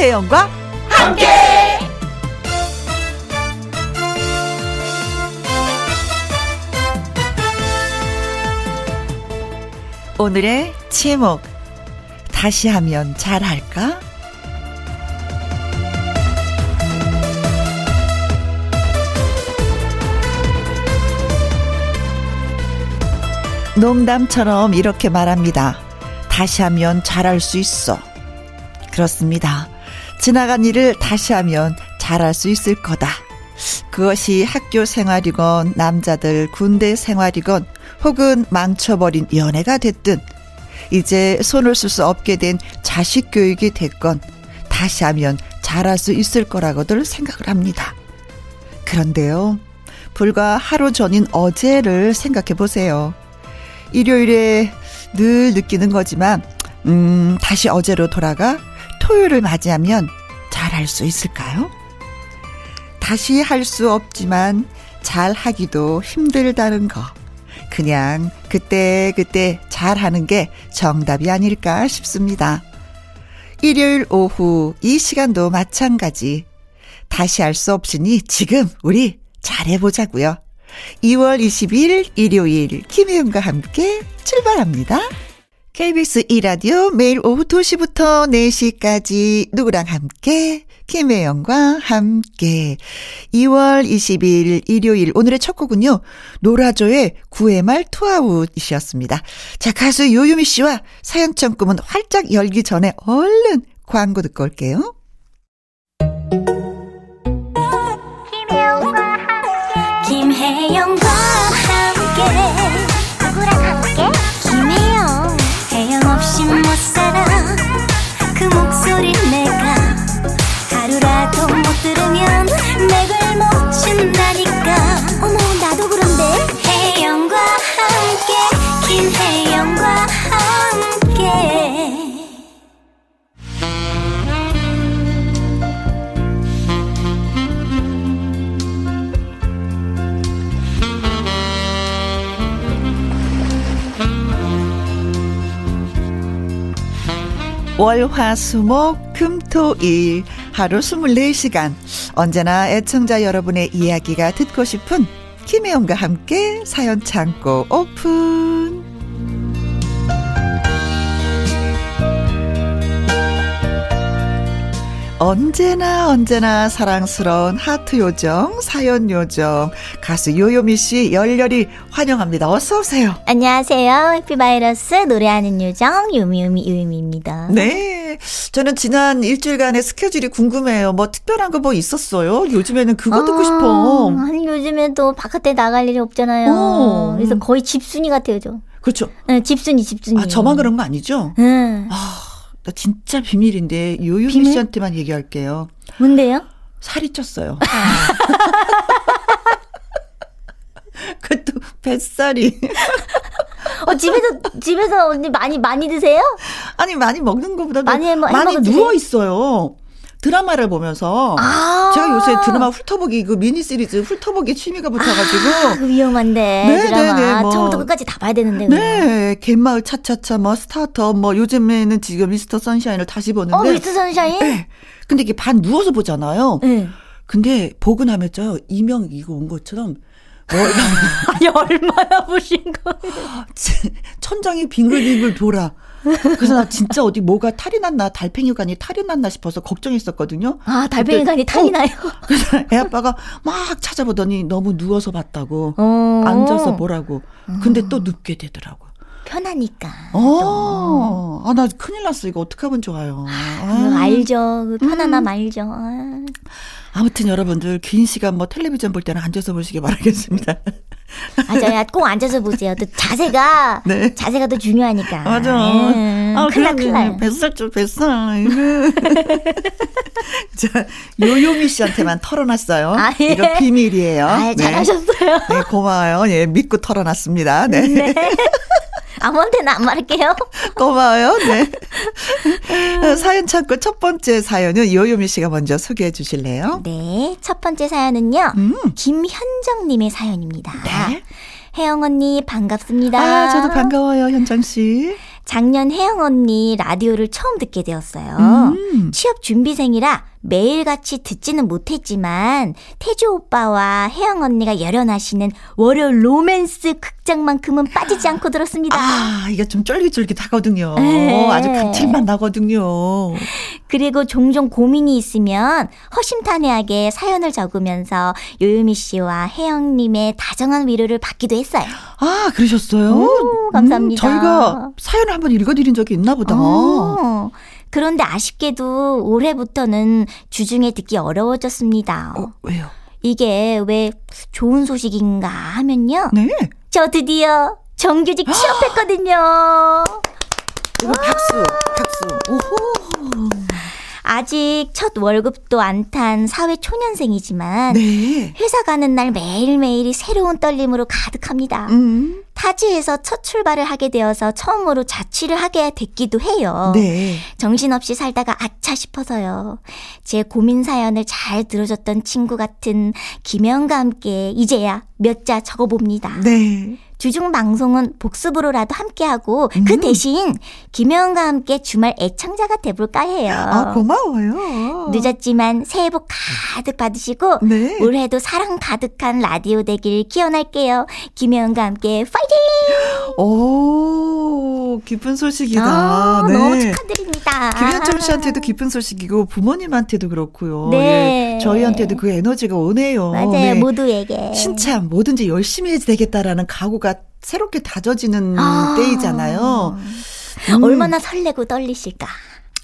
김혜영과 함께. 오늘의 제목 다시 하면 잘할까? 농담처럼 이렇게 말합니다. 다시 하면 잘할 수 있어. 그렇습니다. 지나간 일을 다시 하면 잘할 수 있을 거다. 그것이 학교 생활이건 남자들 군대 생활이건 혹은 망쳐버린 연애가 됐든 이제 손을 쓸 수 없게 된 자식 교육이 됐건 다시 하면 잘할 수 있을 거라고들 생각을 합니다. 그런데요. 불과 하루 전인 어제를 생각해 보세요. 일요일에 늘 느끼는 거지만, 음, 다시 어제로 돌아가 토요일을 맞이하면 잘 할 수 있을까요? 다시 할 수 없지만 잘 하기도 힘들다는 거. 그냥 그때 그때 잘 하는 게 정답이 아닐까 싶습니다. 일요일 오후 이 시간도 마찬가지. 다시 할 수 없으니 지금 우리 잘해보자고요. 2월 20일 일요일 김혜영과 함께 출발합니다. KBS 2라디오 매일 오후 2시부터 4시까지 누구랑 함께 김혜영과 함께 2월 20일 일요일 오늘의 첫 곡은요. 노라조의 9회 말 투아웃이셨습니다. 자 가수 요유미 씨와 사연 청 꿈은 활짝 열기 전에 얼른 광고 듣고 올게요. 월화수목 금토일 하루 24시간. 언제나 애청자 여러분의 이야기가 듣고 싶은 김혜영과 함께 사연 창고 오픈 언제나 언제나 사랑스러운 하트 요정 사연 요정 가수 요요미 씨 열렬히 환영합니다. 어서 오세요. 안녕하세요 해피바이러스 노래하는 요정 유미유미 유미입니다 네. 저는 지난 일주일간의 스케줄이 궁금해요. 뭐 특별한 거 뭐 있었어요? 요즘에는 그거 듣고 싶어. 아, 아니 요즘에 또 바깥에 나갈 일이 없잖아요. 어. 그래서 거의 집순이 같아요, 저. 그렇죠. 네, 집순이, 집순이. 아, 저만 그런 거 아니죠? 응. 아, 나 진짜 비밀인데 요요미 비밀? 씨한테만 얘기할게요. 뭔데요? 살이 쪘어요. 그것도 뱃살이. 어 집에서 집에서 언니 많이 많이 드세요? 아니 많이 먹는 것보다도 많이 해 먹- 해 많이? 누워 있어요. 드라마를 보면서 아. 제가 요새 드라마 훑어보기 그 미니 시리즈 훑어보기 취미가 붙어가지고 아, 그 위험한데 네, 드라마 네, 네, 뭐. 처음부터 끝까지 다 봐야 되는데. 네, 갯마을 차차차, 뭐, 스타트업, 뭐, 요즘에는 지금 미스터 선샤인을 다시 보는데. 어 미스터 선샤인? 네. 근데 이게 반 누워서 보잖아요. 네. 근데 보고 나면 저 이명 이거 온 것처럼 뭐, 아니 얼마나 보신 거예요? 천장이 빙글빙글 돌아. 그래서 나 진짜 어디 뭐가 탈이 났나, 달팽이관이 탈이 났나 싶어서 걱정했었거든요. 아 달팽이관이 탈이 어, 나요. 그래서 애 아빠가 막 찾아보더니 너무 누워서 봤다고. 어. 앉아서 보라고. 근데 또 눕게 되더라고. 편하니까. 어, 아, 나 큰일 났어. 이거 어떡하면 좋아요. 그 아. 알죠. 그 편안함 음. 알죠. 아. 아무튼 여러분들 긴 시간 뭐 텔레비전 볼 때는 앉아서 보시기 바라겠습니다. 맞아요. 꼭 앉아서 보세요. 또 자세가 네. 자세가 더 중요하니까. 맞아. 음, 아, 큰일 나. 큰일 나요. 뱃살 좀 뱃살. 자, 요요미 씨한테만 털어놨어요. 아, 예. 이거 비밀이에요. 아, 잘하셨어요. 네, 고마워요. 예, 믿고 털어놨습니다. 네. 아무한테나 안 말할게요. 고마워요. 네. 어, 사연 창고 첫 번째 사연은 요요미 씨가 먼저 소개해 주실래요? 네, 첫 번째 사연은요. 음. 김현정 님의 사연입니다. 네. 혜영 언니 반갑습니다. 아, 저도 반가워요, 현정 씨. 작년 혜영 언니 라디오를 처음 듣게 되었어요. 음. 취업 준비생이라 매일같이 듣지는 못했지만 태주 오빠와 혜영 언니가 열연하시는 월요 로맨스 극장만큼은 빠지지 않고 들었습니다. 아, 이게 좀 쫄깃쫄깃하거든요. 네. 아주 감칠맛 나거든요. 그리고 종종 고민이 있으면 허심탄회하게 사연을 적으면서 요요미 씨와 혜영 님의 다정한 위로를 받기도 했어요. 아, 그러셨어요? 오, 감사합니다. 음, 저희가 사연 을 한번 읽어드린 적이 있나 보다. 어, 그런데 아쉽게도 올해부터는 주중에 듣기 어려워졌습니다. 어, 왜요? 이게 왜 좋은 소식인가 하면요. 네. 저 드디어 정규직 취업했거든요. 이거 박수, 박수. 오호. 아직 첫 월급도 안 탄 사회 초년생이지만 네. 회사 가는 날 매일매일이 새로운 떨림으로 가득합니다. 음. 타지에서 첫 출발을 하게 되어서 처음으로 자취를 하게 됐기도 해요. 네. 정신없이 살다가 아차 싶어서요. 제 고민 사연을 잘 들어줬던 친구 같은 김영과 함께 이제야 몇 자 적어봅니다. 네. 주중 방송은 복습으로라도 함께하고 그 음. 대신 김영과 함께 주말 애청자가 돼볼까 해요. 아, 고마워요. 늦었지만 새해 복 가득 받으시고 네. 올해도 사랑 가득한 라디오 되길 기원할게요. 김혜영과 함께 파이팅! 오, 기쁜 소식이다. 아, 네. 너무 축하드립니다. 김현정 씨한테도 기쁜 소식이고 부모님한테도 그렇고요. 네. 예, 저희한테도 그 에너지가 오네요. 맞아요, 네. 모두에게. 신참 뭐든지 열심히 해야 되겠다라는 각오가 새롭게 다져지는 아. 때이잖아요. 음. 얼마나 설레고 떨리실까.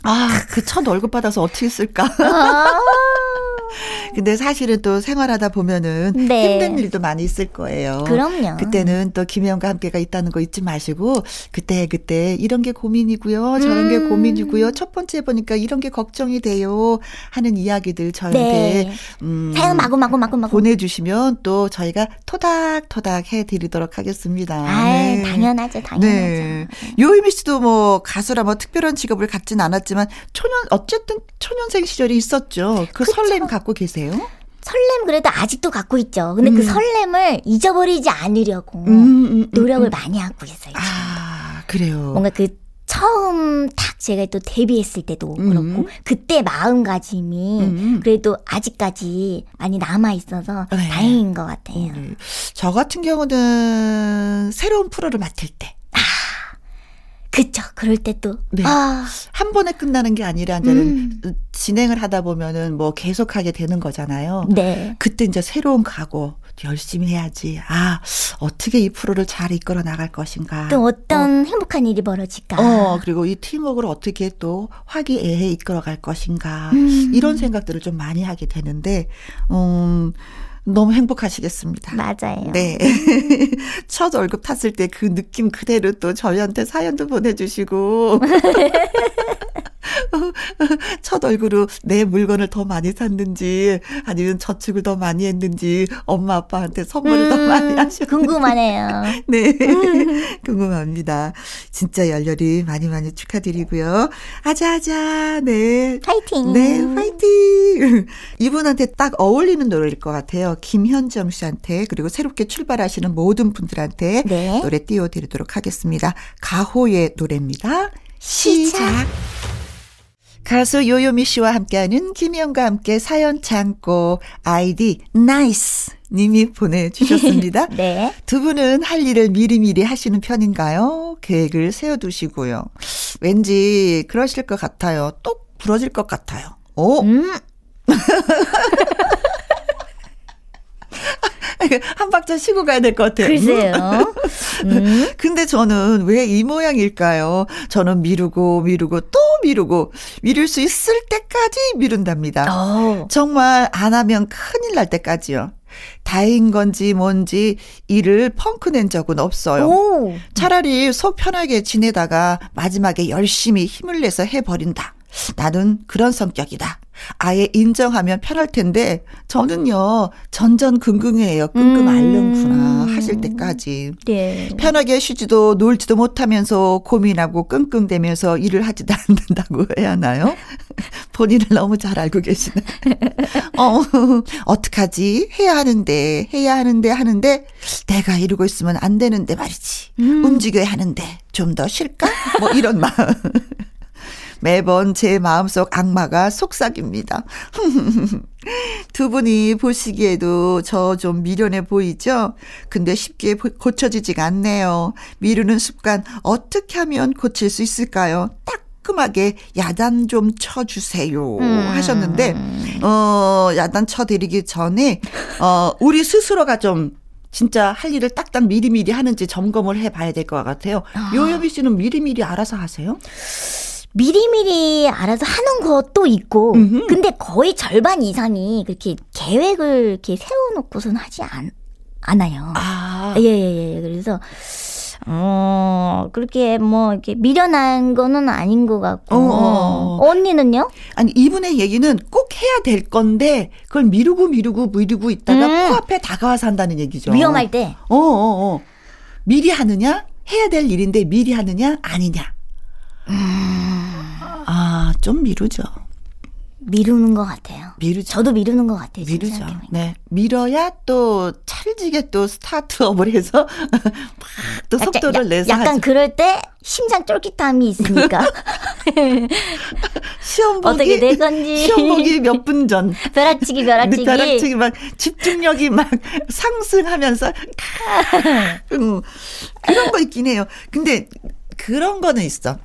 아, 그 첫 월급 받아서 어떻게 쓸까? 아. 근데 사실은 또 생활하다 보면은 네. 힘든 일도 많이 있을 거예요. 그럼요. 그때는 또 김혜영과 함께가 있다는 거 잊지 마시고 그때 그때 이런 게 고민이고요. 저런 게 음. 고민이고요. 첫 번째 보니까 이런 게 걱정이 돼요. 하는 이야기들 저한테 네. 음, 사연 마구 마구 마구 마구. 보내주시면 또 저희가 토닥토닥 해드리도록 하겠습니다. 아, 네. 당연하죠, 당연하죠. 네. 요희미 씨도 뭐 가수라 뭐 특별한 직업을 갖진 않았지만 초년 어쨌든 초년생 시절이 있었죠. 그 그쵸. 설렘 갖고 계세요? 설렘 그래도 아직도 갖고 있죠. 근데 그 음. 설렘을 잊어버리지 않으려고 음, 음, 음, 노력을 음. 많이 하고 있어요. 지금. 아 그래요. 뭔가 그 처음 딱 제가 또 데뷔했을 때도 음. 그렇고 그때 마음가짐이 음. 그래도 아직까지 많이 남아 있어서 네. 다행인 것 같아요. 네. 저 같은 경우는 새로운 프로를 맡을 때. 그쵸. 그럴 때 또. 네. 아, 한 번에 끝나는 게 아니라 이제는 음. 진행을 하다 보면은 뭐 계속하게 되는 거잖아요. 네. 그때 이제 새로운 각오 열심히 해야지. 아 어떻게 이 프로를 잘 이끌어 나갈 것인가. 또 어떤 행복한 일이 벌어질까. 어 그리고 이 팀워크를 어떻게 또 화기애애 이끌어 갈 것인가. 음. 이런 생각들을 좀 많이 하게 되는데 음 너무 행복하시겠습니다. 맞아요. 네. 첫 월급 탔을 때 그 느낌 그대로 또 저희한테 사연도 보내주시고. 첫 얼굴로 내 물건을 더 많이 샀는지 아니면 저축을 더 많이 했는지 엄마 아빠한테 선물을 더 많이 하셨는지 음, 궁금하네요. 네 궁금합니다. 진짜 열렬히 많이 많이 축하드리고요. 아자아자 네 파이팅. 네, 화이팅! 이분한테 딱 어울리는 노래일 것 같아요. 김현정 씨한테, 그리고 새롭게 출발하시는 모든 분들한테 네. 노래 띄워드리도록 하겠습니다. 가호의 노래입니다. 시작! 시작. 가수 요요미 씨와 함께하는 김희영과 함께 사연 창고 아이디 nice 님이 보내주셨습니다. 네. 두 분은 할 일을 미리미리 하시는 편인가요? 계획을 세워두시고요. 왠지 그러실 것 같아요. 똑 부러질 것 같아요. 오, 음, 한 박자 쉬고 가야 될 것 같아요. 글쎄요. 음. 근데 저는 왜 이 모양일까요? 저는 미루고 미루고 또 미루고 미룰 수 있을 때까지 미룬답니다. 어. 정말 안 하면 큰일 날 때까지요. 다인 건지 뭔지 일을 펑크 낸 적은 없어요. 오. 차라리 속 편하게 지내다가 마지막에 열심히 힘을 내서 해버린다. 나는 그런 성격이다. 아예 인정하면 편할 텐데 저는요 전전긍긍이에요. 끙끙 음. 앓는구나 하실 때까지. 네. 편하게 쉬지도 놀지도 못하면서 고민하고 끙끙대면서 일을 하지도 않는다고 해야 하나요? 본인을 너무 잘 알고 계시네. 어, 어떡하지? 해야 하는데, 해야 하는데, 하는데, 내가 이러고 있으면 안 되는데 말이지. 음. 움직여야 하는데, 좀 더 쉴까? 뭐 이런 마음. 매번 제 마음속 악마가 속삭입니다. 두 분이 보시기에도 저 좀 미련해 보이죠? 근데 쉽게 고쳐지지가 않네요. 미루는 습관 어떻게 하면 고칠 수 있을까요? 따끔하게 야단 좀 쳐주세요. 음. 하셨는데, 어, 야단 쳐드리기 전에, 어, 우리 스스로가 좀 진짜 할 일을 딱딱 미리미리 하는지 점검을 해 봐야 될 것 같아요. 아. 요요비 씨는 미리미리 알아서 하세요? 미리미리 알아서 하는 것도 있고, 음흠. 근데 거의 절반 이상이 그렇게 계획을 이렇게 세워놓고선 하지 않, 않아요. 아. 예, 예, 예. 그래서, 어, 그렇게 뭐, 이렇게 미련한 거는 아닌 것 같고. 어, 어. 어. 언니는요? 아니, 이분의 얘기는 꼭 해야 될 건데, 그걸 미루고 미루고 미루고 있다가 음. 코앞에 다가와서 한다는 얘기죠. 위험할 때? 어, 어, 어. 미리 하느냐? 해야 될 일인데 미리 하느냐? 아니냐? 음. 아, 좀 미루죠. 미루는 것 같아요. 미루죠. 저도 미루는 것 같아요. 미루죠. 네. 밀어야 또 찰지게 또 스타트업을 해서 막 또 속도를 야, 내서. 약간 하죠. 그럴 때 심장 쫄깃함이 있으니까. 시험 보기. 어떻게 될 건지. 시험 보기 몇 분 전. 벼락치기, 벼락치기. 벼락치기 막 집중력이 막 상승하면서. 음, 그런 거 있긴 해요. 근데 그런 거는 있어.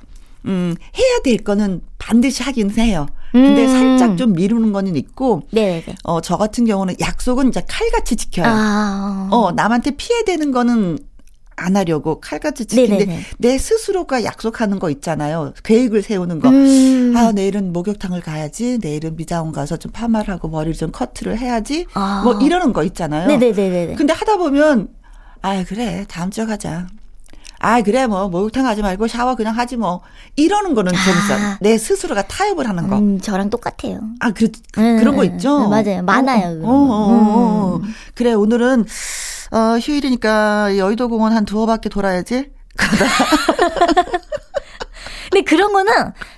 음, 해야 될 거는 반드시 하긴 해요. 근데 음. 살짝 좀 미루는 거는 있고, 네 어, 저 같은 경우는 약속은 이제 칼같이 지켜요. 아. 어, 남한테 피해되는 거는 안 하려고 칼같이 지키는데 내 스스로가 약속하는 거 있잖아요. 계획을 세우는 거. 음. 아 내일은 목욕탕을 가야지. 내일은 미장원 가서 좀 파마를 하고 머리를 좀 커트를 해야지. 아. 뭐 이러는 거 있잖아요. 네네네. 근데 하다 보면 아 그래 다음 주에 가자. 아 그래 뭐 목욕탕 가지 말고 샤워 그냥 하지 뭐 이러는 거는 좀 있어. 아. 내 스스로가 타협을 하는 거. 음, 저랑 똑같아요. 아 그, 그 음, 그런 거 있죠. 음, 맞아요. 많아요. 어, 어, 어, 어, 음. 그래 오늘은 어 휴일이니까 여의도 공원 한 두어 바퀴 돌아야지. 근데 그런 거는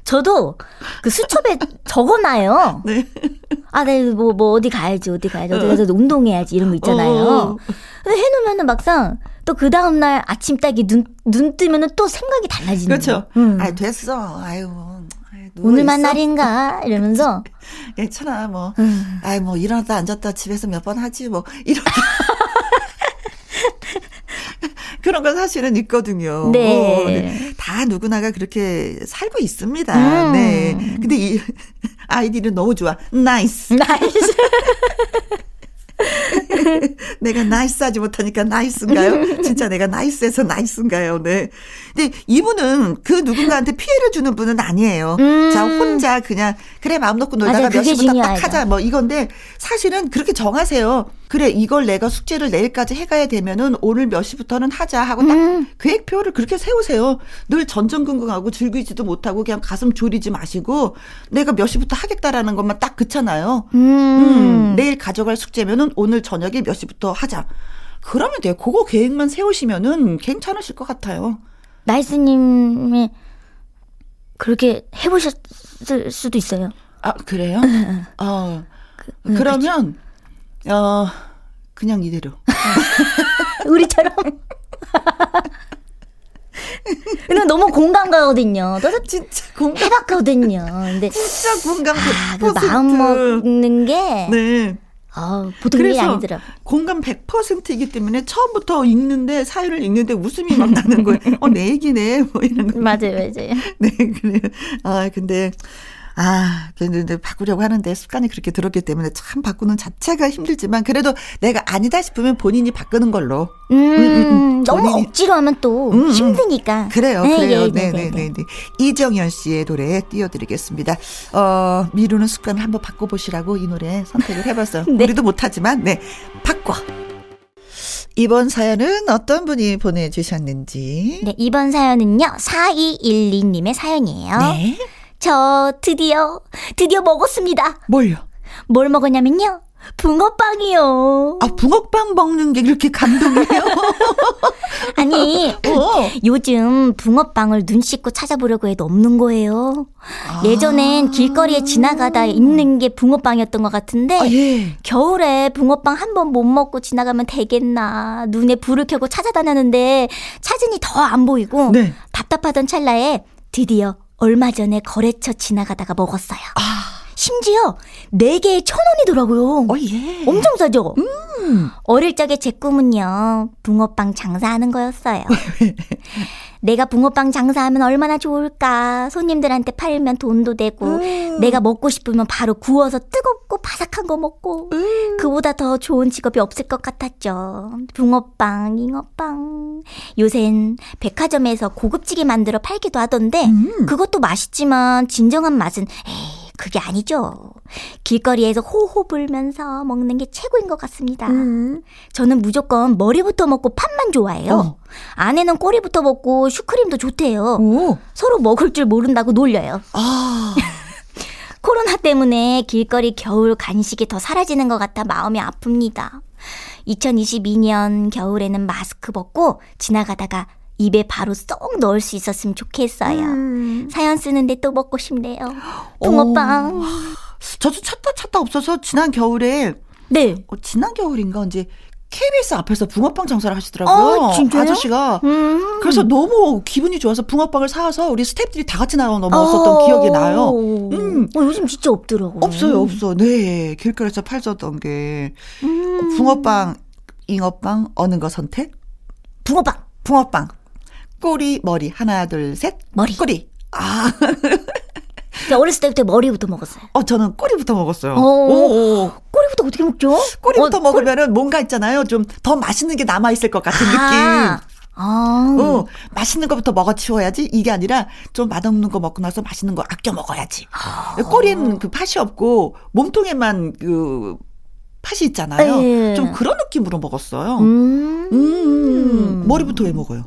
저도 그 수첩에 적어놔요. 네. 아, 네, 뭐, 뭐, 어디 가야지, 어디 가야지, 어디 가서 운동해야지, 이런 거 있잖아요. 어. 근데 해놓으면은 막상 또 그 다음날 아침 딱이 눈, 눈 뜨면은 또 생각이 달라지는 그렇죠. 음. 아, 됐어. 아유. 오늘만 날인가? 이러면서. 괜찮아, 뭐. 음. 아이, 뭐, 일어났다 앉았다 집에서 몇 번 하지, 뭐. 이렇게. 그런 건 사실은 있거든요. 네. 어, 네. 다 누구나가 그렇게 살고 있습니다. 음. 네. 근데 이 아이디는 너무 좋아. Nice. Nice. 내가 nice하지 못하니까 nice인가요? 진짜 내가 nice해서 nice인가요? 네. 근데 이분은 그 누군가한테 피해를 주는 분은 아니에요. 음. 자, 혼자 그냥 그래 마음 놓고 놀다가 몇 시부터 딱 하자 뭐 이건데 사실은 그렇게 정하세요. 그래 이걸 내가 숙제를 내일까지 해가야 되면은 오늘 몇 시부터는 하자 하고 딱 음. 계획표를 그렇게 세우세요. 늘 전전긍긍하고 즐기지도 못하고 그냥 가슴 졸이지 마시고 내가 몇 시부터 하겠다라는 것만 딱 그잖아요. 음. 음. 내일 가져갈 숙제면은 오늘 저녁에 몇 시부터 하자. 그러면 돼요. 그거 계획만 세우시면은 괜찮으실 것 같아요. 나이스님이 그렇게 해보셨을 수도 있어요. 아 그래요? 어 그, 그러면 그치. 어 그냥 이대로. 우리처럼. 근데 너무 공감 가거든요. 저도 진짜 공감 해봤거든요. 근데 진짜 공감 아, 그 마음 먹는 게 네. 아, 보통 일이 아니더라. 공감 100%이기 때문에 처음부터 읽는데 사연을 읽는데 웃음이 막 나는 거예요. 어, 내 얘기네. 뭐 이런 거. 맞아요, 맞아요. 네, 그래요. 아, 근데 아, 근데 바꾸려고 하는데 습관이 그렇게 들었기 때문에 참 바꾸는 자체가 힘들지만 그래도 내가 아니다 싶으면 본인이 바꾸는 걸로. 음, 음, 음, 음. 너무. 억지로 하면 또 음, 음. 힘드니까. 그래요, 네, 그래요. 네, 네, 네, 네. 이정현 씨의 노래 띄워드리겠습니다. 어, 미루는 습관을 한번 바꿔보시라고 이 노래 선택을 해봤어요. 네. 우리도 못하지만, 네, 바꿔. 이번 사연은 어떤 분이 보내주셨는지. 네, 이번 사연은요, 4212님의 사연이에요. 네. 저 드디어 드디어 먹었습니다. 뭘요? 뭘 먹었냐면요. 붕어빵이요. 아, 붕어빵 먹는 게 그렇게 감동이에요? 아니, 어. 요즘 붕어빵을 눈 씻고 찾아보려고 해도 없는 거예요. 아. 예전엔 길거리에 지나가다 있는 게 붕어빵이었던 것 같은데, 아, 예. 겨울에 붕어빵 한 번 못 먹고 지나가면 되겠나. 눈에 불을 켜고 찾아다녔는데, 찾으니 더 안 보이고, 네. 답답하던 찰나에 드디어 얼마 전에 거래처 지나가다가 먹었어요. 아. 심지어 4개에 천 원이더라고요. 어, 예. 엄청 싸죠? 음. 어릴 적에 제 꿈은요, 붕어빵 장사하는 거였어요. 내가 붕어빵 장사하면 얼마나 좋을까. 손님들한테 팔면 돈도 되고, 음. 내가 먹고 싶으면 바로 구워서 뜨겁고 바삭한 거 먹고, 음. 그보다 더 좋은 직업이 없을 것 같았죠. 붕어빵, 잉어빵. 요샌 백화점에서 고급지게 만들어 팔기도 하던데, 음. 그것도 맛있지만, 진정한 맛은, 에이, 그게 아니죠. 길거리에서 호호 불면서 먹는 게 최고인 것 같습니다. 음. 저는 무조건 머리부터 먹고 판만 좋아해요. 어. 아내는 꼬리부터 먹고 슈크림도 좋대요. 오. 서로 먹을 줄 모른다고 놀려요. 아. 코로나 때문에 길거리 겨울 간식이 더 사라지는 것 같아 마음이 아픕니다. 2022년 겨울에는 마스크 벗고 지나가다가 입에 바로 쏙 넣을 수 있었으면 좋겠어요. 음. 사연 쓰는데 또 먹고 싶네요. 붕어빵. 오. 저도 찾다 찾다 없어서 지난 겨울에 네. 어, 지난 겨울인가 언제 KBS 앞에서 붕어빵 장사를 하시더라고요. 아, 아저씨가. 음. 그래서 너무 기분이 좋아서 붕어빵을 사와서 우리 스탭들이 다 같이 나가 먹었었던 어. 기억이 나요. 음. 어, 요즘 진짜 없더라고요. 없어요, 없어. 네. 길거리에서 팔었던 게. 음. 붕어빵, 잉어빵, 어느 거 선택? 붕어빵. 붕어빵. 꼬리, 머리. 하나, 둘, 셋. 머리. 꼬리. 아. 어렸을 때부터 머리부터 먹었어요. 어, 저는 꼬리부터 먹었어요. 오, 오. 꼬리부터 어떻게 먹죠? 꼬리부터 어, 먹으면은 꼬리... 뭔가 있잖아요. 좀 더 맛있는 게 남아 있을 것 같은 아. 느낌. 아. 어, 맛있는 것부터 먹어 치워야지. 이게 아니라 좀 맛없는 거 먹고 나서 맛있는 거 아껴 먹어야지. 아. 꼬리는 그 팥이 없고 몸통에만 그 팥이 있잖아요. 에. 예. 좀 그런 느낌으로 먹었어요. 음. 음. 머리부터 왜 먹어요?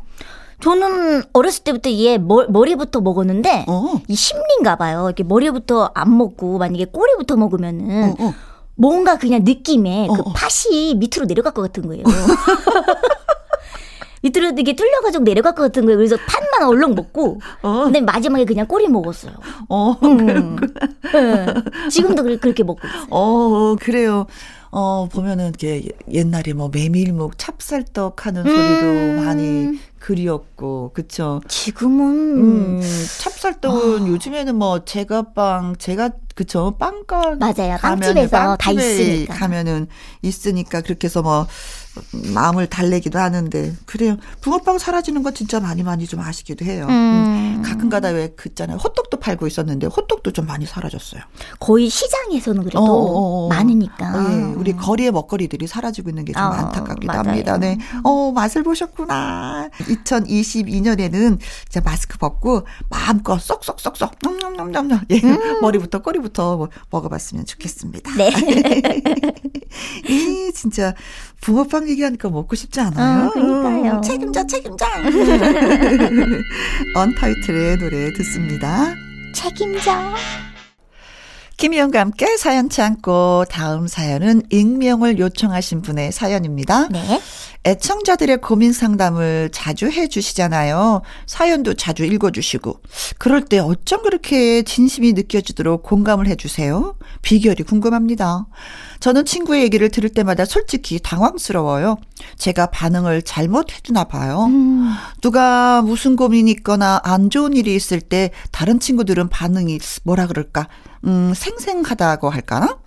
저는 어렸을 때부터 얘 머리부터 먹었는데 어. 이 심리인가 봐요. 이렇게 머리부터 안 먹고 만약에 꼬리부터 먹으면은 어, 어. 뭔가 그냥 느낌에 어, 그 어. 팥이 밑으로 내려갈 것 같은 거예요. 밑으로 이게 뚫려가지고 내려갈 것 같은 거예요. 그래서 팥만 얼렁 먹고, 어. 근데 마지막에 그냥 꼬리 먹었어요. 어, 음. 네. 지금도 그렇게 먹고 있어요. 어, 그래요. 어, 보면은 이게 옛날에 뭐 메밀묵, 찹쌀떡 하는 소리도 음. 많이 그리웠고, 그쵸? 지금은. 음, 찹쌀떡은 어. 요즘에는 뭐 제가빵, 제가, 그쵸? 빵가. 맞아요. 빵집에서 다 있으니까. 가면은 있으니까 그렇게 해서 뭐 마음을 달래기도 하는데 그래요. 붕어빵 사라지는 거 진짜 많이 많이 좀 아쉽기도 해요. 음. 음. 가끔가다 왜 그잖아요. 호떡도 팔고 있었는데 호떡도 좀 많이 사라졌어요. 거의 시장에서는 그래도 어어어. 어, 어. 많으니까. 어, 예. 우리 거리의 먹거리들이 사라지고 있는 게좀 어, 안타깝기도 맞아요. 합니다. 네. 어 맛을 보셨구나. 2022년에는 진짜 마스크 벗고 마음껏 쏙쏙쏙쏙 냠냠냠냠 예. 음. 머리부터 꼬리부터 먹어봤으면 좋겠습니다. 네. 이 진짜 붕어빵 얘기하니까 먹고 싶지 않아요? 아, 그러니까요. 책임자, 책임자. 언타이틀의 노래 듣습니다. 책임자. 김희영과 함께 사연 참고 다음 사연은 익명을 요청하신 분의 사연입니다. 네. 애청자들의 고민 상담을 자주 해 주시잖아요. 사연도 자주 읽어 주시고. 그럴 때 어쩜 그렇게 진심이 느껴지도록 공감을 해 주세요? 비결이 궁금합니다. 저는 친구의 얘기를 들을 때마다 솔직히 당황스러워요. 제가 반응을 잘못해 주나 봐요. 음. 누가 무슨 고민이 있거나 안 좋은 일이 있을 때 다른 친구들은 반응이 뭐라 그럴까? 음, 생생하다고 할까나?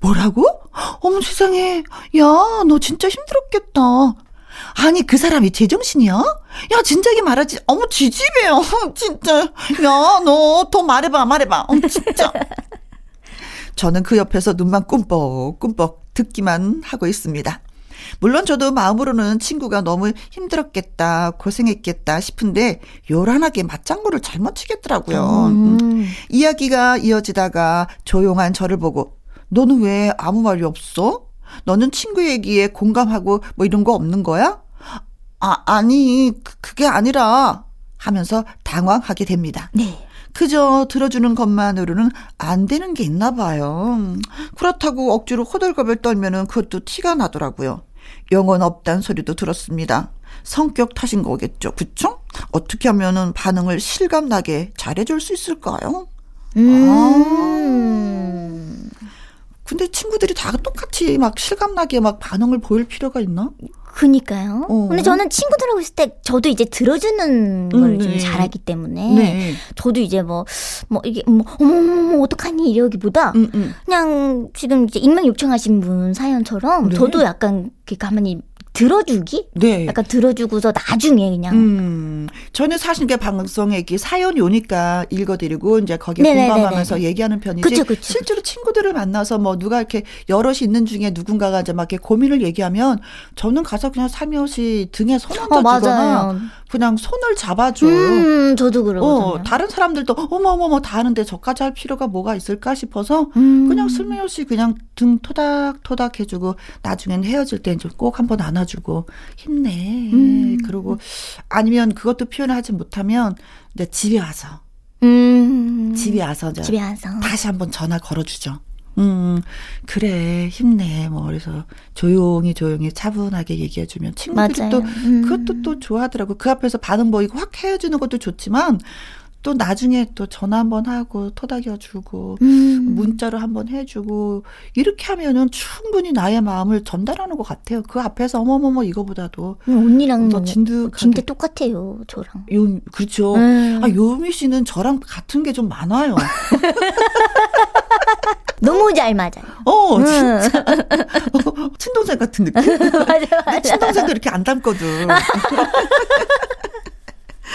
뭐라고? 어머 세상에. 야, 너 진짜 힘들었겠다. 아니, 그 사람이 제정신이야? 야, 진작에 말하지. 어머, 지집애요. 진짜. 야, 너 더 말해봐, 말해봐. 어, 진짜. 저는 그 옆에서 눈만 꿈뻑꿈뻑 듣기만 하고 있습니다. 물론 저도 마음으로는 친구가 너무 힘들었겠다, 고생했겠다 싶은데 요란하게 맞장구를 잘못 치겠더라고요. 음. 음. 이야기가 이어지다가 조용한 저를 보고 너는 왜 아무 말이 없어? 너는 친구 얘기에 공감하고 뭐 이런 거 없는 거야? 아, 아니, 그, 그게 아니라 하면서 당황하게 됩니다. 네. 그저 들어주는 것만으로는 안 되는 게 있나 봐요. 그렇다고 억지로 호들갑을 떨면은 그것도 티가 나더라고요. 영혼 없단 소리도 들었습니다. 성격 탓인 거겠죠. 그쵸? 어떻게 하면은 반응을 실감나게 잘해줄 수 있을까요? 음. 아. 근데 친구들이 다 똑같이 막 실감나게 막 반응을 보일 필요가 있나? 그니까요. 어. 근데 저는 친구들하고 있을 때 저도 이제 들어주는 걸 음, 네. 잘하기 때문에 네. 저도 이제 뭐뭐 뭐 이게 뭐 어머 어머 어떡하니 이러기보다 음, 음. 그냥 지금 이제 익명 요청하신 분 사연처럼 네. 저도 약간 이렇게 가만히 들어주기? 네. 약간 들어주고서 나중에 그냥. 음. 저는 사실 그 방송에 이렇게 사연이 오니까 읽어드리고 이제 거기에 네네네네. 공감하면서 얘기하는 편이지. 그쵸, 그쵸, 실제로 그쵸. 친구들을 만나서 뭐 누가 이렇게 여럿이 있는 중에 누군가가 이제 막 이렇게 고민을 얘기하면 저는 가서 그냥 삼요시 등에 손 얹어주거나 어, 그냥 손을 잡아줘. 음, 저도 그러거든요. 어, 다른 사람들도 어머어머머 다 하는데 저까지 할 필요가 뭐가 있을까 싶어서 음. 그냥 슬며시 그냥 등 토닥토닥 해주고 나중엔 헤어질 때꼭 한번 안아 주고 힘내. 음. 그러고 아니면 그것도 표현하지 못하면 내 집에 와서 음. 집에 와서 집에 와서 다시 한번 전화 걸어주죠. 음, 그래, 힘내. 뭐, 그래서 조용히 조용히 차분하게 얘기해주면 친구들이 또 음. 그것도 또 좋아하더라고. 그 앞에서 반응 보이고 확 헤어지는 것도 좋지만 또 나중에 또 전화 한번 하고 토닥여 주고 음. 문자로 한번 해주고 이렇게 하면은 충분히 나의 마음을 전달하는 것 같아요. 그 앞에서 어머머머 이거보다도 음, 언니랑 더 진득 진짜 똑같아요. 저랑. 요 그렇죠. 음. 아 요미 씨는 저랑 같은 게 좀 많아요. 너무 잘 맞아요. 어, 음. 진짜. 어, 친동생 같은 느낌? 맞아, 맞아. 친동생도 이렇게 안 닮거든.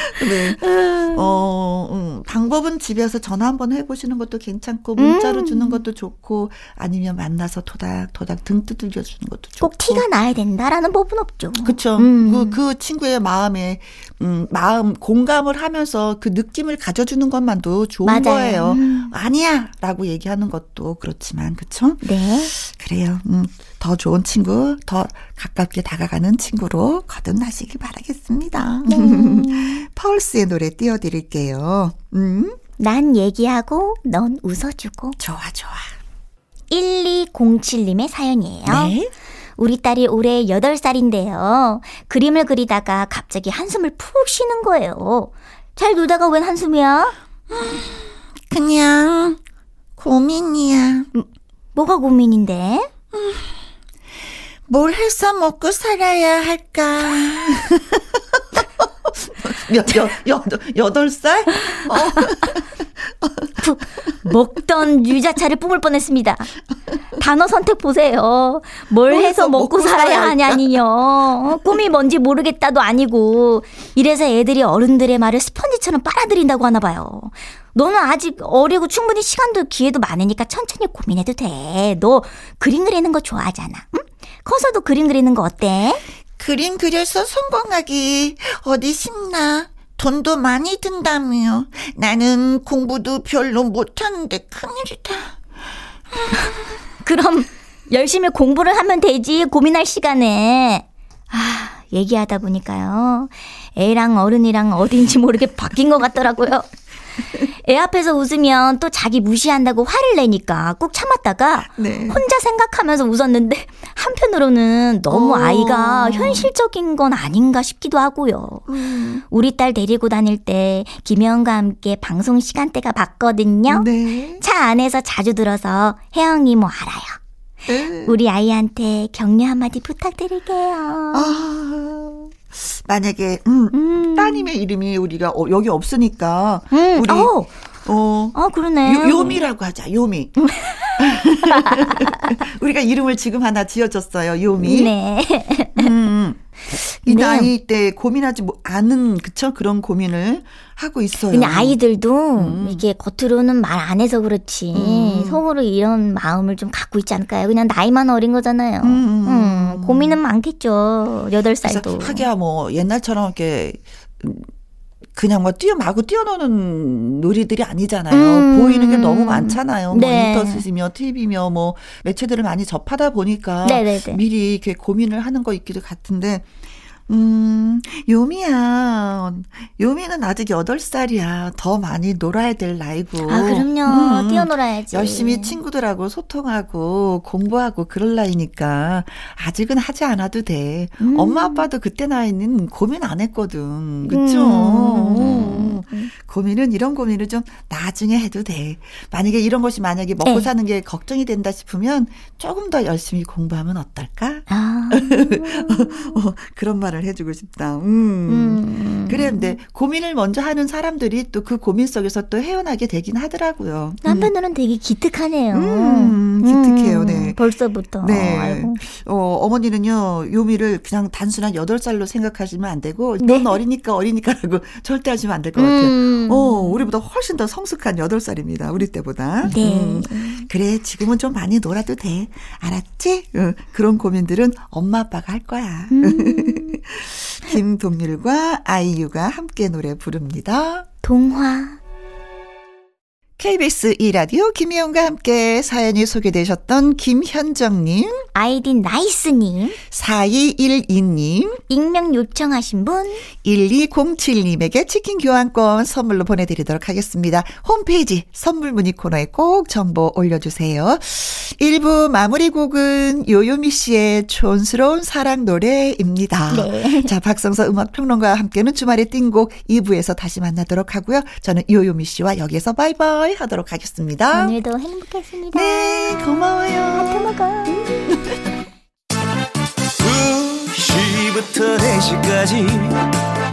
네. 음. 어, 음, 방법은 집에서 전화 한번 해보시는 것도 괜찮고, 문자로 음. 주는 것도 좋고, 아니면 만나서 토닥토닥 등 두들겨 주는 것도 좋고. 꼭 티가 나야 된다라는 법은 없죠. 그쵸. 음. 그, 그 친구의 마음에, 음, 마음, 공감을 하면서 그 느낌을 가져주는 것만도 좋은 맞아요. 거예요. 음. 아니야! 라고 얘기하는 것도 그렇지만, 그쵸? 네. 그래요. 음. 더 좋은 친구, 더 가깝게 다가가는 친구로 거듭나시기 바라겠습니다. 네. 파울스의 노래 띄워드릴게요. 음? 난 얘기하고 넌 웃어주고. 좋아, 좋아. 1207님의 사연이에요. 네? 우리 딸이 올해 8살인데요. 그림을 그리다가 갑자기 한숨을 푹 쉬는 거예요. 잘 놀다가 웬 한숨이야? 그냥 고민이야. 음, 뭐가 고민인데? 음. 뭘 해서 먹고 살아야 할까? 여, 여, 여, 여덟 살? 어. 먹던 유자차를 뿜을 뻔했습니다. 단어 선택 보세요. 뭘 해서 먹고, 먹고 살아야 하냐니요. 어, 꿈이 뭔지 모르겠다도 아니고. 이래서 애들이 어른들의 말을 스펀지처럼 빨아들인다고 하나 봐요. 너는 아직 어리고 충분히 시간도 기회도 많으니까 천천히 고민해도 돼. 너 그림 그리는 거 좋아하잖아. 응? 커서도 그림 그리는 거 어때? 그림 그려서 성공하기 어디 쉽나? 돈도 많이 든다며. 나는 공부도 별로 못하는데 큰일이다. 그럼 열심히 공부를 하면 되지 고민할 시간에. 아, 얘기하다 보니까요. 애랑 어른이랑 어딘지 모르게 바뀐 것 같더라고요. 애 앞에서 웃으면 또 자기 무시한다고 화를 내니까 꾹 참았다가 네. 혼자 생각하면서 웃었는데 한편으로는 너무 어. 아이가 현실적인 건 아닌가 싶기도 하고요. 음. 우리 딸 데리고 다닐 때 김혜영과 함께 방송 시간대가 봤거든요. 네. 차 안에서 자주 들어서 혜영이 뭐 알아요. 네. 우리 아이한테 격려 한마디 부탁드릴게요. 아. 만약에 음, 음. 따님의 이름이 우리가 어, 여기 없으니까 음. 우리 어. 어, 아, 그러네. 요, 요미라고 하자, 요미. 우리가 이름을 지금 하나 지어줬어요, 요미. 네. 음. 이 네. 나이 때 고민하지 뭐 않은 그쵸 그런 고민을 하고 있어요. 그냥 아이들도 음. 이게 겉으로는 말 안 해서 그렇지 음. 속으로 이런 마음을 좀 갖고 있지 않을까요? 그냥 나이만 어린 거잖아요. 음, 음, 음. 음. 고민은 많겠죠. 여덟 살도. 하기야 뭐 옛날처럼 이렇게 그냥 뭐 뛰어 마구 뛰어노는 놀이들이 아니잖아요. 음. 보이는 게 너무 많잖아요. 뭐 네. 뭐 인터넷이며 TV며 뭐 매체들을 많이 접하다 보니까 네네네. 미리 이렇게 고민을 하는 거 있기도 같은데 음, 요미야. 요미는 아직 8살이야. 더 많이 놀아야 될 나이고. 아, 그럼요. 음, 뛰어놀아야지. 열심히 친구들하고 소통하고 공부하고 그럴 나이니까 아직은 하지 않아도 돼. 음. 엄마 아빠도 그때 나이는 고민 안 했거든. 그쵸? 음. 고민은 이런 고민을 좀 나중에 해도 돼. 만약에 이런 것이 만약에 먹고 네. 사는 게 걱정이 된다 싶으면 조금 더 열심히 공부하면 어떨까? 아. 어, 그런 말을 잘 해주고 싶다. 음. 음. 그래, 근데 고민을 먼저 하는 사람들이 또 그 고민 속에서 또 헤어나게 되긴 하더라고요. 남편들은 음. 되게 기특하네요. 음, 기특해요, 네. 음, 벌써부터. 네. 아이고. 어, 어머니는요, 요미를 그냥 단순한 8살로 생각하시면 안 되고, 네. 넌 어리니까 어리니까라고 절대 하시면 안 될 것 같아요. 음. 어, 우리보다 훨씬 더 성숙한 8살입니다. 우리 때보다. 네. 그래, 지금은 좀 많이 놀아도 돼. 알았지? 어, 그런 고민들은 엄마 아빠가 할 거야. 김동률과 아이유가 함께 노래 부릅니다. 동화. KBS 2라디오 김희영과 함께 사연이 소개되셨던 김현정님, 아이디 나이스님, 4212님, 익명 요청하신 분, 1207님에게 치킨 교환권 선물로 보내드리도록 하겠습니다. 홈페이지 선물 문의 코너에 꼭 정보 올려주세요. 1부 마무리 곡은 요요미 씨의 촌스러운 사랑 노래입니다. 네. 자, 박성서 음악평론가와 함께는 주말의 띵곡 2부에서 다시 만나도록 하고요. 저는 요요미 씨와 여기에서 bye-bye. Bye 하도록 하겠습니다. 오늘도 행복했습니다. 네, 고마워요. 하트 먹어. 2시부터 4시까지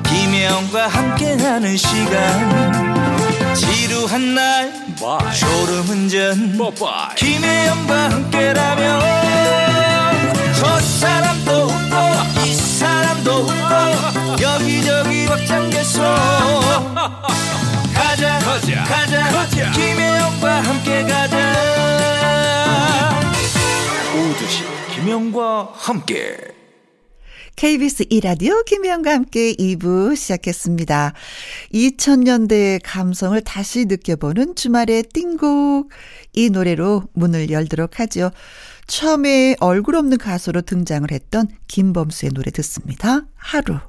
김혜영과 함께하는 시간 지루한 날 Bye. 졸음운전 Bye. 김혜영과 함께라면 저 사람도 웃고 이 사람도 웃고 여기저기 벅장개소 가자 가자 가자, 가자. 김혜영과 함께 가자 오두시 김혜영과 함께 KBS 이라디오 김혜영과 함께 2부 시작했습니다. 2000년대의 감성을 다시 느껴보는 주말의 띵곡. 이 노래로 문을 열도록 하죠. 처음에 얼굴 없는 가수로 등장을 했던 김범수의 노래 듣습니다. 하루.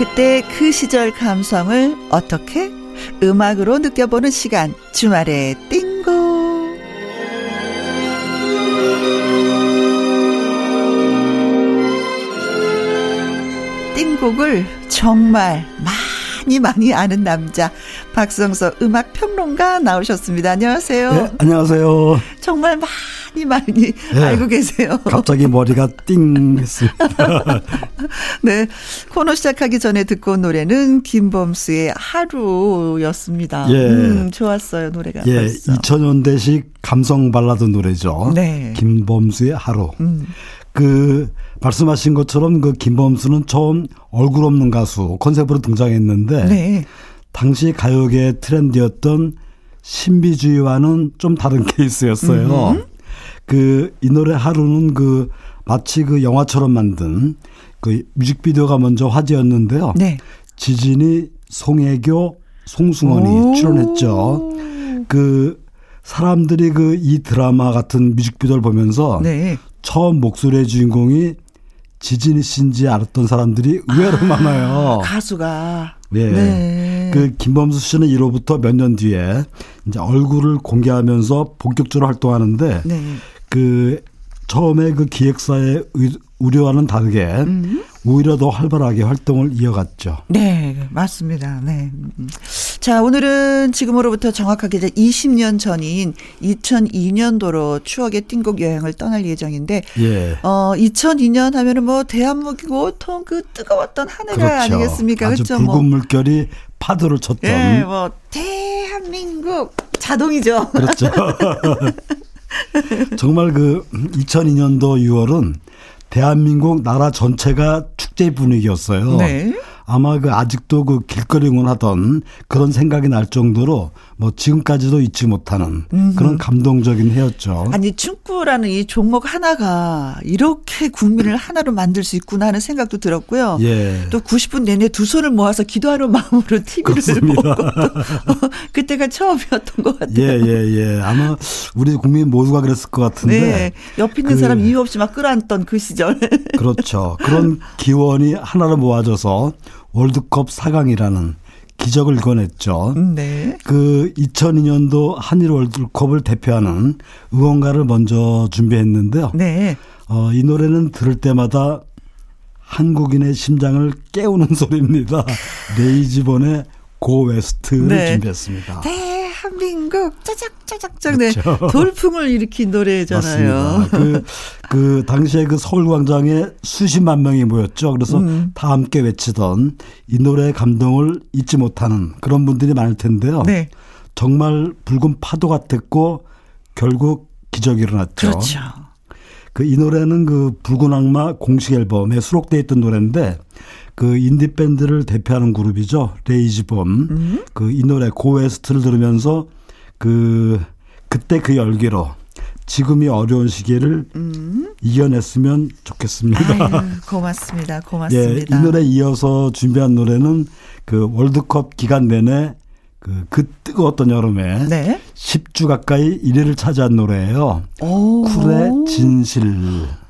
그때 그 시절 감성을 어떻게 음악으로 느껴보는 시간 주말의 띵고. 띵곡을 정말 많이 많이 아는 남자 박성서 음악 평론가 나오셨습니다. 안녕하세요. 네, 안녕하세요. 정말 많이 많이 많이 네. 알고 계세요. 갑자기 머리가 띵 했습니다. 네. 코너 시작하기 전에 듣고 온 노래는 김범수의 하루였습니다. 예. 음, 좋았어요, 노래가. 예. 벌써. 2000년대식 감성 발라드 노래죠. 네. 김범수의 하루. 음. 그 말씀하신 것처럼 그 김범수는 처음 얼굴 없는 가수 컨셉으로 등장했는데 네. 당시 가요계 트렌드였던 신비주의와는 좀 다른 케이스였어요. 음. 그이 노래 하루는 그 마치 그 영화처럼 만든 그 뮤직비디오가 먼저 화제였는데요. 네. 지진이 송혜교, 송승헌이 출연했죠. 그 사람들이 그 이 드라마 같은 뮤직비디오를 보면서 네. 처음 목소리의 주인공이 지진이 씨인지 알았던 사람들이 의외로 아, 많아요. 가수가. 예. 네. 그 김범수 씨는 1호부터 몇 년 뒤에 이제 얼굴을 공개하면서 본격적으로 활동하는데 네. 그 처음에 그 기획사의 우려와는 다르게 음. 오히려 더 활발하게 활동을 이어갔죠. 네, 맞습니다. 네. 자, 오늘은 지금으로부터 정확하게 이제 20년 전인 2002년도로 추억의 띵곡 여행을 떠날 예정인데, 예. 어, 2002년 하면은 뭐 대한민국 온통 그 뜨거웠던 한 해가 그렇죠. 아니겠습니까? 아주 그렇죠? 붉은 뭐. 물결이 파도를 쳤던. 예, 뭐 대한민국 자동이죠. 그렇죠. 정말 그 2002년도 6월은 대한민국 나라 전체가 축제 분위기였어요. 네. 아마 그 아직도 그 길거리 응원하던 그런 생각이 날 정도로 뭐 지금까지도 잊지 못하는 음흠. 그런 감동적인 해였죠. 아니 축구라는 이 종목 하나가 이렇게 국민을 하나로 만들 수 있구나 하는 생각도 들었고요. 예. 또 90분 내내 두 손을 모아서 기도하는 마음으로 TV를 보고 그때가 처음이었던 것 같아요. 예예예. 예, 예. 아마 우리 국민 모두가 그랬을 것 같은데. 네. 옆 있는 그, 사람 이유 없이 막 끌어안던 그 시절. 그렇죠. 그런 기원이 하나로 모아져서 월드컵 4강이라는 기적을 이뤄냈죠. 네. 그 2002년도 한일 월드컵을 대표하는 응원가를 먼저 준비했는데요. 네. 어, 이 노래는 들을 때마다 한국인의 심장을 깨우는 소리입니다. 레이지본의 Go West를 네. 준비했습니다. 대한민국 짜작짜작짜작 네. 돌풍을 일으킨 노래잖아요. 그, 그 당시에 그 서울광장에 수십만 명이 모였죠. 그래서 음. 다 함께 외치던 이 노래의 감동을 잊지 못하는 그런 분들이 많을 텐데요. 네. 정말 붉은 파도 같았고 결국 기적이 일어났죠. 그렇죠. 그 이 노래는 그 붉은 악마 공식 앨범에 수록돼 있던 노래인데 그 인디 밴드를 대표하는 그룹이죠. 레이지본. 음. 그이 노래 Go West를 들으면서 그 그때 그 열기로 지금이 어려운 시기를 음. 이겨냈으면 좋겠습니다. 아유, 고맙습니다. 고맙습니다. 예, 이 노래 이어서 준비한 노래는 그 월드컵 기간 내내 그, 그 뜨거웠던 여름에 네? 10주 가까이 1위를 차지한 노래예요. 오. 쿨의 진실.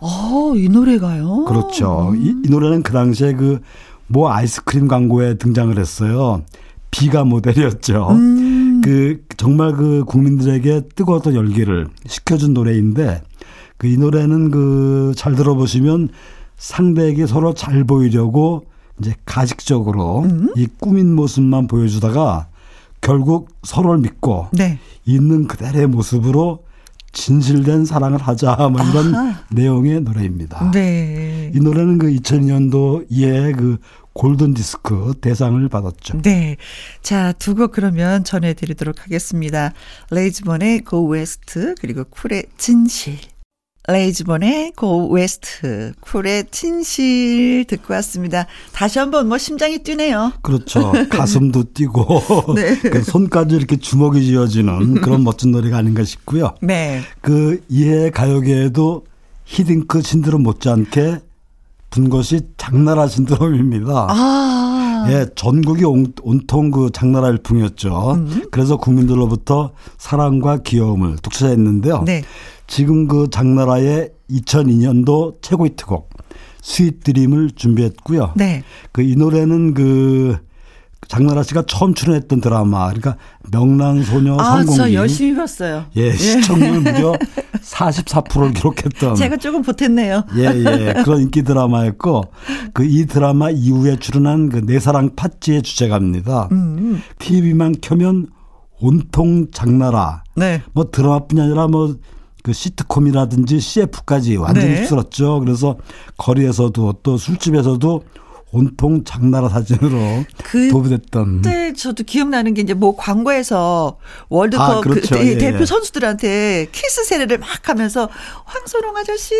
어, 이 노래가요? 그렇죠. 이, 이 노래는 그 당시에 그 뭐 아이스크림 광고에 등장을 했어요. 비가 모델이었죠. 음. 그 정말 그 국민들에게 뜨거웠던 열기를 식혀준 노래인데 그 이 노래는 그 잘 들어보시면 상대에게 서로 잘 보이려고 이제 가식적으로 음. 이 꾸민 모습만 보여주다가 결국 서로를 믿고 네. 있는 그대로의 모습으로 진실된 사랑을 하자 뭐 이런 아하. 내용의 노래입니다. 네. 이 노래는 그 2000년도에 그 골든 디스크 대상을 받았죠. 네. 자, 두 곡 그러면 전해 드리도록 하겠습니다. 레이지본의 Go West 그리고 쿨의 진실. 레이지본의 Go West, 쿨의 진실 듣고 왔습니다. 다시 한번 뭐 심장이 뛰네요. 그렇죠. 가슴도 뛰고 네. 그 손까지 이렇게 주먹이 쥐어지는 그런 멋진 노래가 아닌가 싶고요. 네. 그 이해 가요계에도 히딩크 신드롬 못지않게 분 것이 장나라 신드롬입니다. 아. 예, 전국이 온, 온통 그 장나라 일풍이었죠. 음. 그래서 국민들로부터 사랑과 귀여움을 독차지했는데요. 네. 지금 그 장나라의 2002년도 최고 히트곡 Sweet Dream을 준비했고요. 네. 그 이 노래는 그 장나라 씨가 처음 출연했던 드라마 그러니까 명랑소녀 아, 성공기. 저 열심히 봤어요. 예, 예. 시청률 무려 44%를 기록했던. 제가 조금 보탰네요. 예, 예. 그런 인기 드라마였고 그 이 드라마 이후에 출연한 그 내 사랑 팥쥐의 주제가입니다. 음. TV만 켜면 온통 장나라. 네. 뭐 드라마뿐이 아니라 뭐 그 시트콤이라든지 CF까지 완전히 네. 휩쓸었죠. 그래서 거리에서도 또 술집에서도 온통 장나라 사진으로 도배됐던. 그때 저도 기억나는 게 이제 뭐 광고에서 월드컵 아, 그렇죠. 그 예, 대표 예. 선수들한테 키스 세례를 막 하면서 황선홍 아저씨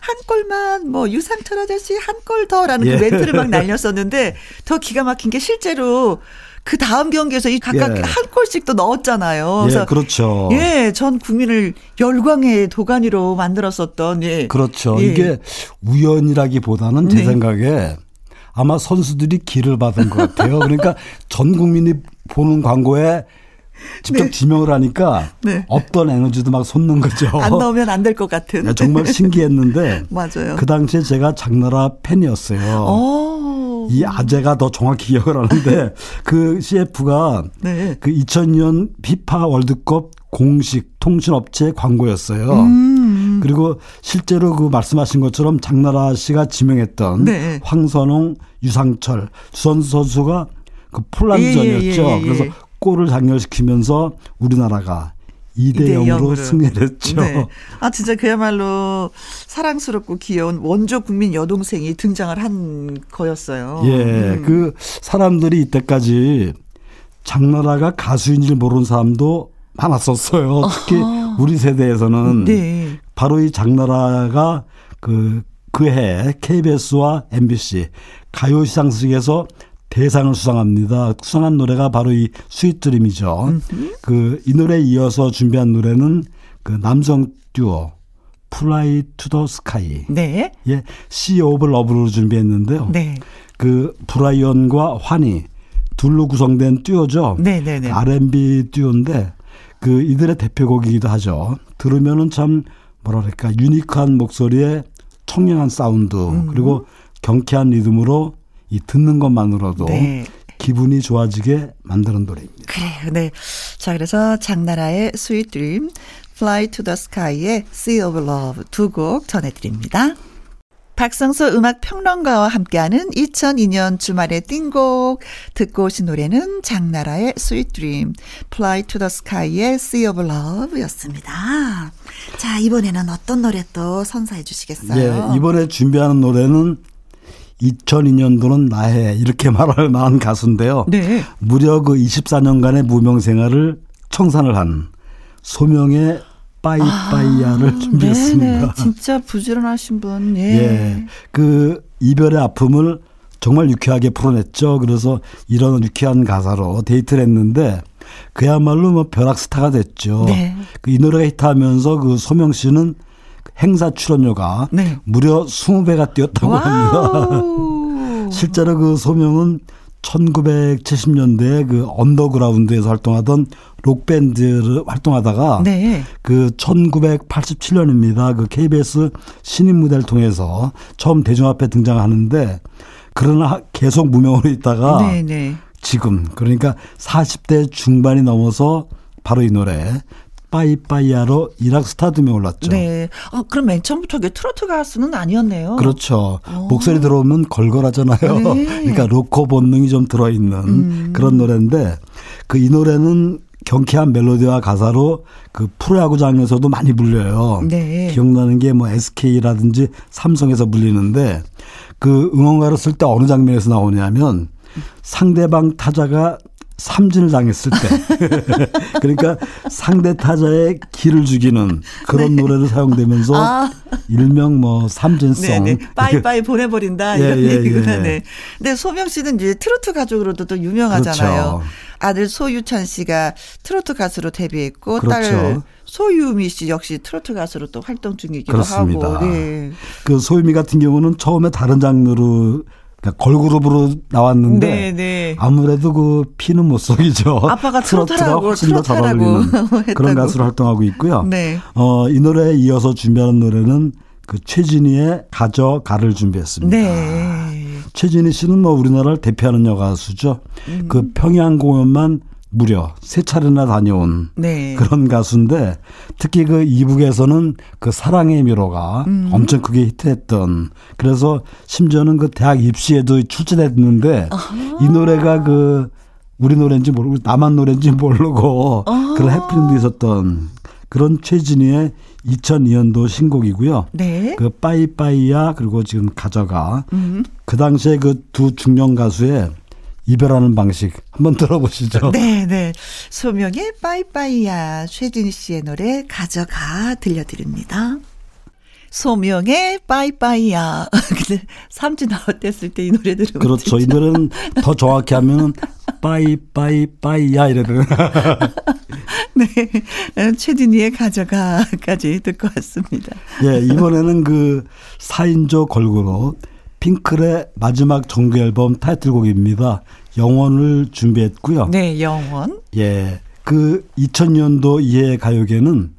한 골만 뭐 유상철 아저씨 한 골 더라는 그 예. 그 멘트를 막 날렸었는데 더 기가 막힌 게 실제로 그 다음 경기에서 이 각각 예. 한 골씩 또 넣었잖아요. 그래서 예, 그렇죠. 예, 전 국민을 열광의 도가니로 만들었었던 예. 그렇죠. 예. 이게 우연이라기보다는 제 네. 생각에 아마 선수들이 기를 받은 것 같아요. 그러니까 전 국민이 보는 광고에 직접 네. 지명을 하니까 네. 없던 에너지도 막 솟는 거죠. 안 넣으면 안 될 것 같은. 네, 정말 신기했는데. 맞아요. 그 당시에 제가 장나라 팬이었어요. 오. 이 아재가 더 정확히 기억을 하는데 그 CF가 네. 그 2000년 피파 월드컵 공식 통신업체 광고였어요. 음. 그리고 실제로 그 말씀하신 것처럼 장나라 씨가 지명했던 네. 황선홍, 유상철 두 선수가 그 폴란드전이었죠. 예, 예, 예, 예, 그래서 골을 장렬시키면서 우리나라가 2대 0으로 승리를 했죠. 네. 아, 진짜 그야말로 사랑스럽고 귀여운 원조 국민 여동생이 등장을 한 거였어요. 예. 음. 그 사람들이 이때까지 장나라가 가수인 줄 모르는 사람도 많았었어요. 특히 우리 세대에서는 네. 바로 이 장나라가 그 그해 KBS와 MBC 가요 시상식에서 대상을 수상합니다. 수상한 노래가 바로 이 Sweet Dream이죠. 그 이 노래에 이어서 준비한 노래는 그 남성 듀오 Fly to the Sky. 네. 예, Sea of Love로 준비했는데요. 네. 그 브라이언과 환희 둘로 구성된 듀오죠. 네, 네, 네. R&B 듀오인데 그 이들의 대표곡이기도 하죠. 들으면은 참 뭐랄까 unique한 목소리에 청량한 사운드 음. 그리고 경쾌한 리듬으로 이 듣는 것만으로도 네. 기분이 좋아지게 만드는 노래입니다. 그래요. 네. 자, 그래서 장나라의 Sweet Dream, Fly to the Sky의 Sea of Love 두 곡 전해드립니다. 박성서 음악 평론가와 함께하는 2002년 주말의 띵곡 듣고 오신 노래는 장나라의 Sweet Dream, Fly to the Sky의 Sea of Love였습니다. 자 이번에는 어떤 노래 또 선사해 주시겠어요? 예, 이번에 준비하는 노래는 2002년도는 나해 이렇게 말할 만한 가수인데요. 네. 무려 그 24년간의 무명 생활을 청산을 한 소명의 빠이빠이야를 아, 준비했습니다. 네네, 진짜 부지런하신 분. 예. 예. 그 이별의 아픔을 정말 유쾌하게 풀어냈죠. 그래서 이런 유쾌한 가사로 대히트를 했는데 그야말로 뭐 벼락 스타가 됐죠. 네. 그 이 노래가 히트하면서 그 소명 씨는 행사 출연료가 네. 무려 20배가 뛰었다고 합니다. 실제로 그 소명은 1970년대 그 언더그라운드에서 활동하던 록밴드를 활동하다가 네. 그 1987년입니다. 그 KBS 신인 무대를 통해서 처음 대중 앞에 등장하는데 그러나 계속 무명으로 있다가 네, 네. 지금 그러니까 40대 중반이 넘어서 바로 이 노래 빠이빠이야로 이락 스타듬에 올랐죠. 네. 아, 그럼 맨 처음부터 트로트 가수는 아니었네요. 그렇죠. 오. 어. 목소리 들어오면 걸걸하잖아요. 네. 그러니까 로코 본능이 좀 들어있는 음. 그런 노래인데 그 이 노래는 경쾌한 멜로디와 가사로 그 프로야구장에서도 많이 불려요. 네. 기억나는 게 뭐 SK라든지 삼성에서 불리는데 그 응원가를 쓸 때 어느 장면에서 나오냐면 상대방 타자가 삼진을 당했을 때 그러니까 상대 타자의 기를 죽이는 그런 네. 노래를 사용되면서 아. 일명 뭐 삼진송 네네. 빠이빠이 보내버린다 예, 이런 예, 얘기구나. 예. 네. 근데 소명 씨는 이제 트로트 가족으로도 또 유명하잖아요. 그렇죠. 아들 소유찬 씨가 트로트 가수로 데뷔했고 그렇죠. 딸 소유미 씨 역시 트로트 가수로 또 활동 중이기도 그렇습니다. 하고. 네. 그 소유미 같은 경우는 처음에 다른 장르로 그러니까 걸그룹으로 나왔는데 네, 네. 아무래도 그 피는 못 속이죠. 아빠가 트로트가 훨씬 더 잘 어울리는 그런 가수로 활동하고 있고요. 네. 어, 이 노래에 이어서 준비하는 노래는 그 최진희의 가져가를 준비했습니다. 네. 최진희 씨는 뭐 우리나라를 대표하는 여가수죠. 음. 그 평양 공연만 무려 세 차례나 다녀온 네. 그런 가수인데 특히 그 이북에서는 그 사랑의 미로가 음. 엄청 크게 히트했던 그래서 심지어는 그 대학 입시에도 출제됐는데 아하. 이 노래가 그 우리 노래인지 모르고 남한 노래인지 모르고 아하. 그런 해프닝도 있었던 그런 최진희의 2002년도 신곡이고요. 네. 그 빠이빠이야 그리고 지금 가져가 음. 그 당시에 그 두 중년 가수의 이별하는 방식 한번 들어보시죠. 네, 네. 소명의 빠이빠이야 최진희 씨의 노래 가져가 들려드립니다. 소명의 빠이빠이야. 근데 삼진 나왔댔을 때 이 노래 들으면 그렇죠. 이 노래는 더 정확히 하면 빠이빠이빠이야 이래도 네. 최진희의 가져가까지 듣고 왔습니다. 예, 이번에는 그 4인조 걸그룹 핑클의 마지막 정규 앨범 타이틀곡입니다. 영원을 준비했고요. 네, 영원. 예. 그 2000년도 이해 가요계는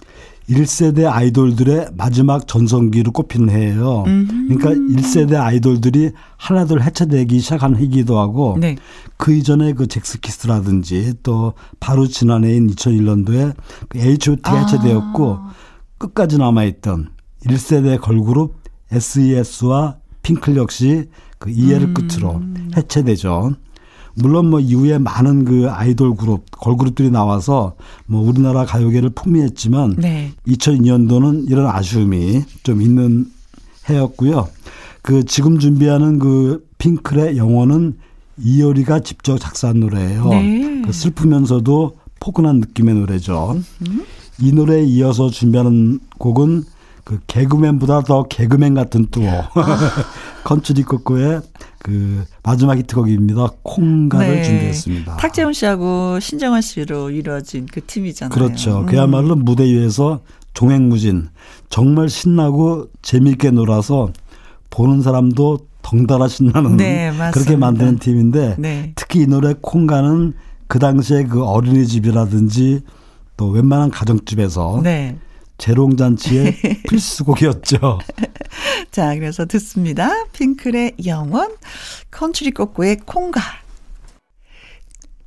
1세대 아이돌들의 마지막 전성기로 꼽히는 해예요. 음. 그러니까 1세대 아이돌들이 하나둘 해체되기 시작한 해기도 하고 네. 그 이전에 그 잭스키스라든지 또 바로 지난해인 2001년도에 그 H.O.T가 아. 해체되었고 끝까지 남아있던 1세대 걸그룹 SES와 핑클 역시 그 이해를 음. 끝으로 해체되죠. 물론 뭐 이후에 많은 그 아이돌 그룹, 걸그룹들이 나와서 뭐 우리나라 가요계를 풍미했지만 네. 2002년도는 이런 아쉬움이 좀 있는 해였고요. 그 지금 준비하는 그 핑클의 영혼은 이효리가 직접 작사한 노래예요. 네. 그 슬프면서도 포근한 느낌의 노래죠. 음이 노래에 이어서 준비하는 곡은 그 개그맨보다 더 개그맨 같은 또 아. 컨츄리 코코의 그 마지막 히트곡입니다. 콩가를 네. 준비했습니다. 탁재훈 씨하고 신정환 씨로 이루어진 그 팀이잖아요. 그렇죠. 음. 그야말로 무대 위에서 종횡무진 정말 신나고 재미있게 놀아서 보는 사람도 덩달아 신나는 네, 그렇게 만드는 팀인데 네. 특히 이 노래 콩가는 그 당시에 그 어린이집이라든지 또 웬만한 가정집에서 네. 재롱잔치의 필수곡이었죠. 자, 그래서 듣습니다. 핑클의 영원, 컨츄리 꼬꼬의 콩가.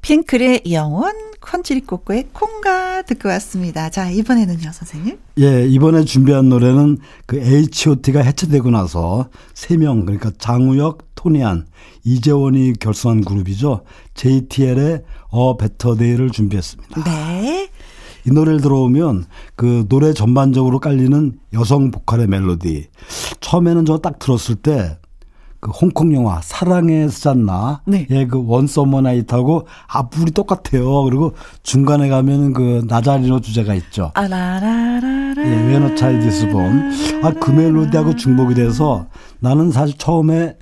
핑클의 영원, 컨츄리 꼬꼬의 콩가 듣고 왔습니다. 자, 이번에는요, 선생님? 예, 이번에 준비한 노래는 그 H.O.T가 해체되고 나서 3명, 그러니까 장우혁, 토니안, 이재원이 결성한 그룹이죠. JTL의 A Better Day를 준비했습니다. 네. 이 노래를 들어보면 그 노래 전반적으로 깔리는 여성 보컬의 멜로디. 처음에는 저 딱 들었을 때 그 홍콩 영화 사랑의 스잔나 네. 예, 그 One Summer Night하고 앞부분이 똑같아요. 그리고 중간에 가면은 그 나자리노 주제가 있죠. 아라라라라. 예, When a Child Is Born. 아그 멜로디하고 중복이 돼서 나는 사실 처음에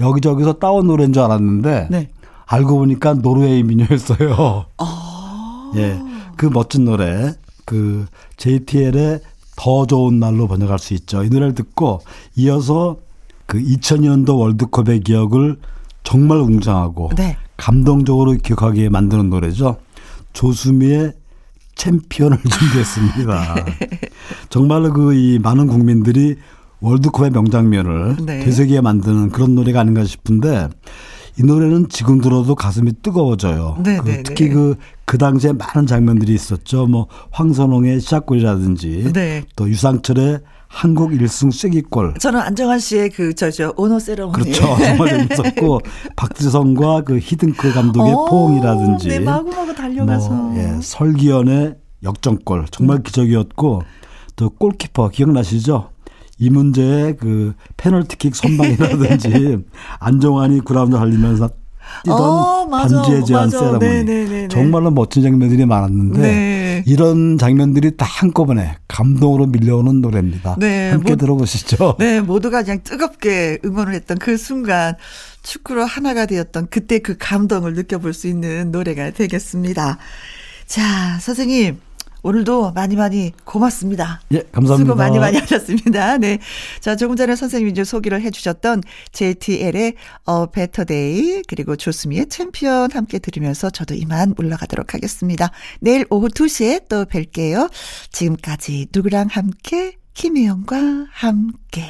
여기저기서 따온 노래인 줄 알았는데 네. 알고 보니까 노르웨이 민요였어요. 아. 예. 그 멋진 노래 그 JTL의 더 좋은 날로 번역할 수 있죠. 이 노래를 듣고 이어서 그 2000년도 월드컵의 기억을 정말 웅장하고 네. 감동적으로 기억하게 만드는 노래죠. 조수미의 챔피언을 준비했습니다. 정말로 그 이 많은 국민들이 월드컵의 명장면을 네. 되새기게 만드는 그런 노래가 아닌가 싶은데 이 노래는 지금 들어도 가슴이 뜨거워져요. 네, 그 네, 특히 그그 그 당시에 많은 장면들이 있었죠. 뭐 황선홍의 시작골이라든지 네. 또 유상철의 한국 1승 쐐기골. 저는 안정환 씨의 그 저저 오노 세리머니. 그렇죠. 정말 재밌었고 박지성과 그 히딩크 감독의 오, 포옹이라든지. 네, 마구마구 달려가서. 뭐, 예, 설기현의 역전골 정말 음. 기적이었고 또 골키퍼 기억나시죠? 이 문제의 그 페널티킥 선방이라든지 안정환이 그라운드 달리면서 뛰던 어, 반지의 제한 세라모니 네네네네. 네, 네. 정말로 멋진 장면들이 많았는데 네. 이런 장면들이 다 한꺼번에 감동으로 밀려오는 노래입니다. 네, 함께 모, 들어보시죠. 네, 모두가 그냥 뜨겁게 응원을 했던 그 순간 축구로 하나가 되었던 그때 그 감동을 느껴볼 수 있는 노래가 되겠습니다. 자, 선생님. 오늘도 많이 많이 고맙습니다. 예, 감사합니다. 수고 많이 많이 하셨습니다. 네. 자, 조금 전에 선생님이 이제 소개를 해 주셨던 JTL의 A Better Day 그리고 조수미의 챔피언 함께 들으면서 저도 이만 물러가도록 하겠습니다. 내일 오후 2시에 또 뵐게요. 지금까지 누구랑 함께 김혜영과 함께